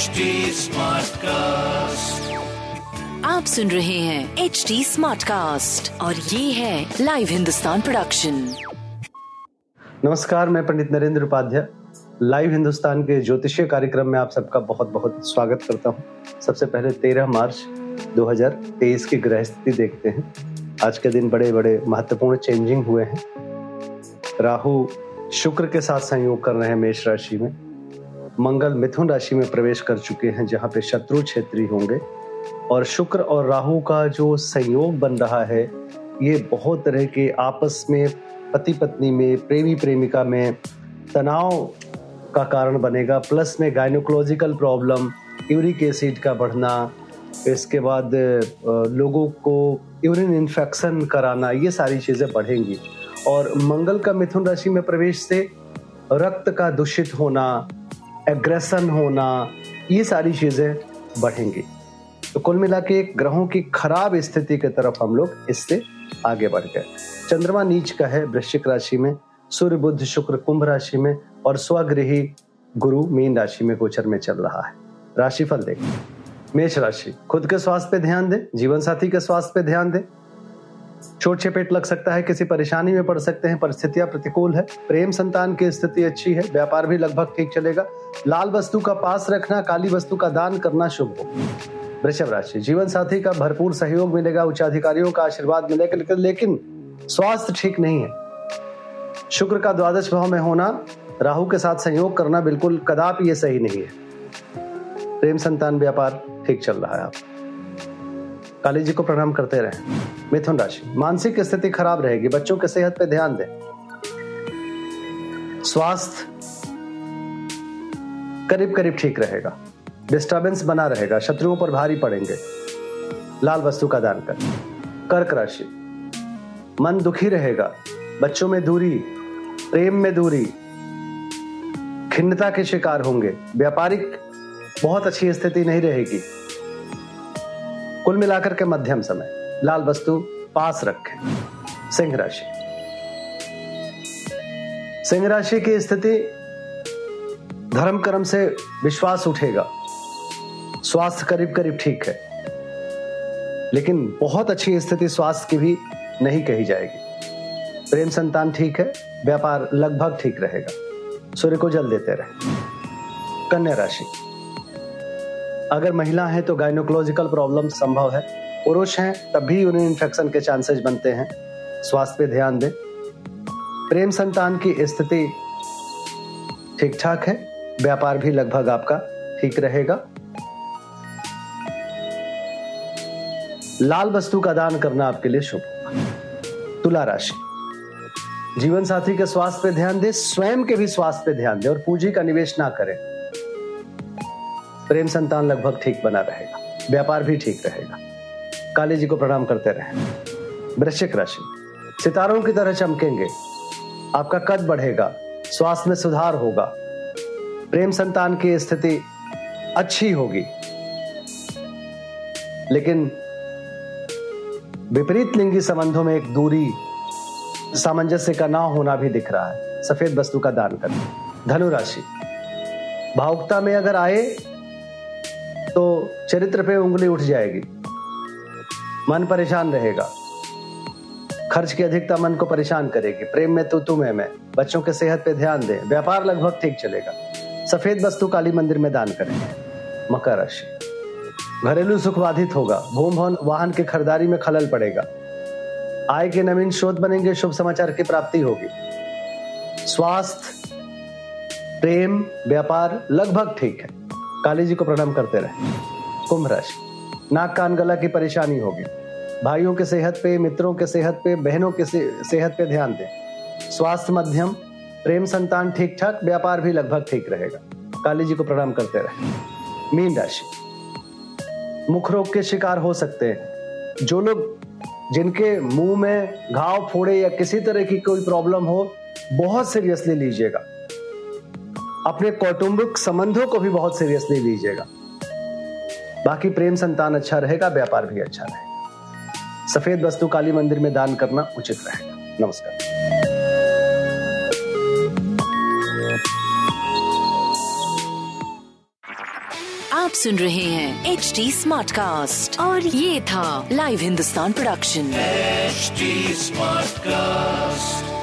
HD Smartcast. आप सुन रहे हैं एच डी स्मार्ट कास्ट और ये है लाइव हिंदुस्तान प्रोडक्शन नमस्कार मैं पंडित नरेंद्र उपाध्याय। लाइव हिंदुस्तान के ज्योतिषीय कार्यक्रम में आप सबका बहुत बहुत स्वागत करता हूँ। सबसे पहले 13 मार्च 2023 की ग्रह स्थिति देखते हैं। आज के दिन बड़े बड़े महत्वपूर्ण चेंजिंग हुए हैं। राहु शुक्र के साथ संयोग कर रहे हैं मेष राशि में। मंगल मिथुन राशि में प्रवेश कर चुके हैं, जहाँ पे शत्रु क्षेत्री होंगे। और शुक्र और राहु का जो संयोग बन रहा है, ये बहुत तरह के आपस में पति पत्नी में प्रेमी प्रेमिका में तनाव का कारण बनेगा। प्लस में गायनोकोलॉजिकल प्रॉब्लम यूरिक एसिड का बढ़ना, इसके बाद लोगों को यूरिन इन्फेक्शन कराना, ये सारी चीज़ें बढ़ेंगी। और मंगल का मिथुन राशि में प्रवेश से रक्त का दूषित होना एग्रेशन होना, ये सारी चीज़ें बढ़ेंगी। तो कुल मिला के ग्रहों की खराब स्थिति की तरफ़ हम लोग इससे आगे बढ़ गए। चंद्रमा नीच का है वृश्चिक राशि में, सूर्य बुद्ध शुक्र कुंभ राशि में और स्वगृही गुरु मीन राशि में गोचर में चल रहा है। राशिफल देखिए मेष राशि, खुद के स्वास्थ्य पे ध्यान दे जीवन साथी के स्वास्थ्य पे ध्यान दे। छोट चपेट लग सकता है, किसी परेशानी में पड़ सकते हैं, परिस्थितियाँ प्रतिकूल है। प्रेम संतान की स्थिति अच्छी है, व्यापार भी लगभग ठीक चलेगा। लाल वस्तु का पास रखना, काली वस्तु का दान करना शुभ हो। वृषभ राशि, जीवन साथी का भरपूर सहयोग मिलेगा, उच्चाधिकारियों का आशीर्वाद मिलेगा, लेकिन स्वास्थ्य ठीक नहीं है। शुक्र का द्वादश भाव में होना, राहु के साथ संयोग करना बिल्कुल कदापि ये सही नहीं है। प्रेम संतान व्यापार ठीक चल रहा है आप काली जी को प्रणाम करते रहे। मिथुन राशि, मानसिक स्थिति खराब रहेगी, बच्चों के सेहत पे ध्यान दें। स्वास्थ्य करीब करीब ठीक रहेगा। डिस्टर्बेंस बना रहेगा, शत्रुओं पर भारी पड़ेंगे। लाल वस्तु का दान कर। कर्क राशि, मन दुखी रहेगा, बच्चों में दूरी, प्रेम में दूरी, खिन्नता के शिकार होंगे। व्यापारिक बहुत अच्छी स्थिति नहीं रहेगी। कुल मिलाकर के मध्यम समय। लाल वस्तु पास रखें। सिंह राशि। सिंह राशि की स्थिति धर्म कर्म से विश्वास उठेगा। स्वास्थ्य करीब करीब ठीक है। लेकिन बहुत अच्छी स्थिति स्वास्थ्य की भी नहीं कही जाएगी। प्रेम संतान ठीक है, व्यापार लगभग ठीक रहेगा। सूर्य को जल देते रहे। कन्या राशि। अगर महिला है तो गायनोकोलॉजिकल प्रॉब्लम संभव है। पुरुष हैं तब भी उन्हें इन्फेक्शन के चांसेस बनते हैं। स्वास्थ्य पे ध्यान दें। प्रेम संतान की स्थिति ठीक ठाक है। व्यापार भी लगभग आपका ठीक रहेगा। लाल वस्तु का दान करना आपके लिए शुभ। तुला राशि। जीवन साथी के स्वास्थ्य पे ध्यान दे, स्वयं के भी स्वास्थ्य पे ध्यान दे और पूंजी का निवेश ना करें। प्रेम संतान लगभग ठीक बना रहेगा। व्यापार भी ठीक रहेगा। काली जी को प्रणाम करते रहे। वृश्चिक राशि, सितारों की तरह चमकेंगे। आपका कद बढ़ेगा, स्वास्थ्य में सुधार होगा। प्रेम संतान की स्थिति अच्छी होगी। लेकिन विपरीत लिंगी संबंधों में एक दूरी सामंजस्य का ना होना भी दिख रहा है। सफ़ेद वस्तु का दान करें धनुराशि, भावुकता में अगर आए तो चरित्र पे उंगली उठ जाएगी। मन परेशान रहेगा। खर्च की अधिकता मन को परेशान करेगी। प्रेम में तो तुम्हें मैं। बच्चों के सेहत पे ध्यान दें। व्यापार लगभग ठीक चलेगा। सफ़ेद वस्तु काली मंदिर में दान करें। मकर राशि। घरेलू सुख बाधित होगा। भूम, भवन, वाहन की खरीदारी में खलल पड़ेगा। आय के नवीन स्रोत बनेंगे। शुभ समाचार की प्राप्ति होगी। स्वास्थ्य, प्रेम, व्यापार लगभग ठीक है। काली जी को प्रणाम करते रहे। कुंभ राशि। नाक कान गला की परेशानी होगी। भाइयों के सेहत पे, मित्रों के सेहत पे, बहनों के सेहत पे ध्यान दें। स्वास्थ्य मध्यम, प्रेम संतान ठीक ठाक, व्यापार भी लगभग ठीक रहेगा। काली जी को प्रणाम करते रहे। मीन राशि। मुख रोग के शिकार हो सकते हैं। जो लोग जिनके मुँह में घाव फोड़े या किसी तरह की कोई प्रॉब्लम हो, बहुत सीरियसली लीजिएगा। अपने कौटुंबिक संबंधों को भी बहुत सीरियसली लीजिएगा। बाकी प्रेम संतान अच्छा रहेगा व्यापार भी अच्छा रहेगा। सफ़ेद वस्तु काली मंदिर में दान करना उचित रहेगा। नमस्कार। आप सुन रहे हैं एच डी स्मार्ट कास्ट और ये था live Hindustan production HD Smartcast.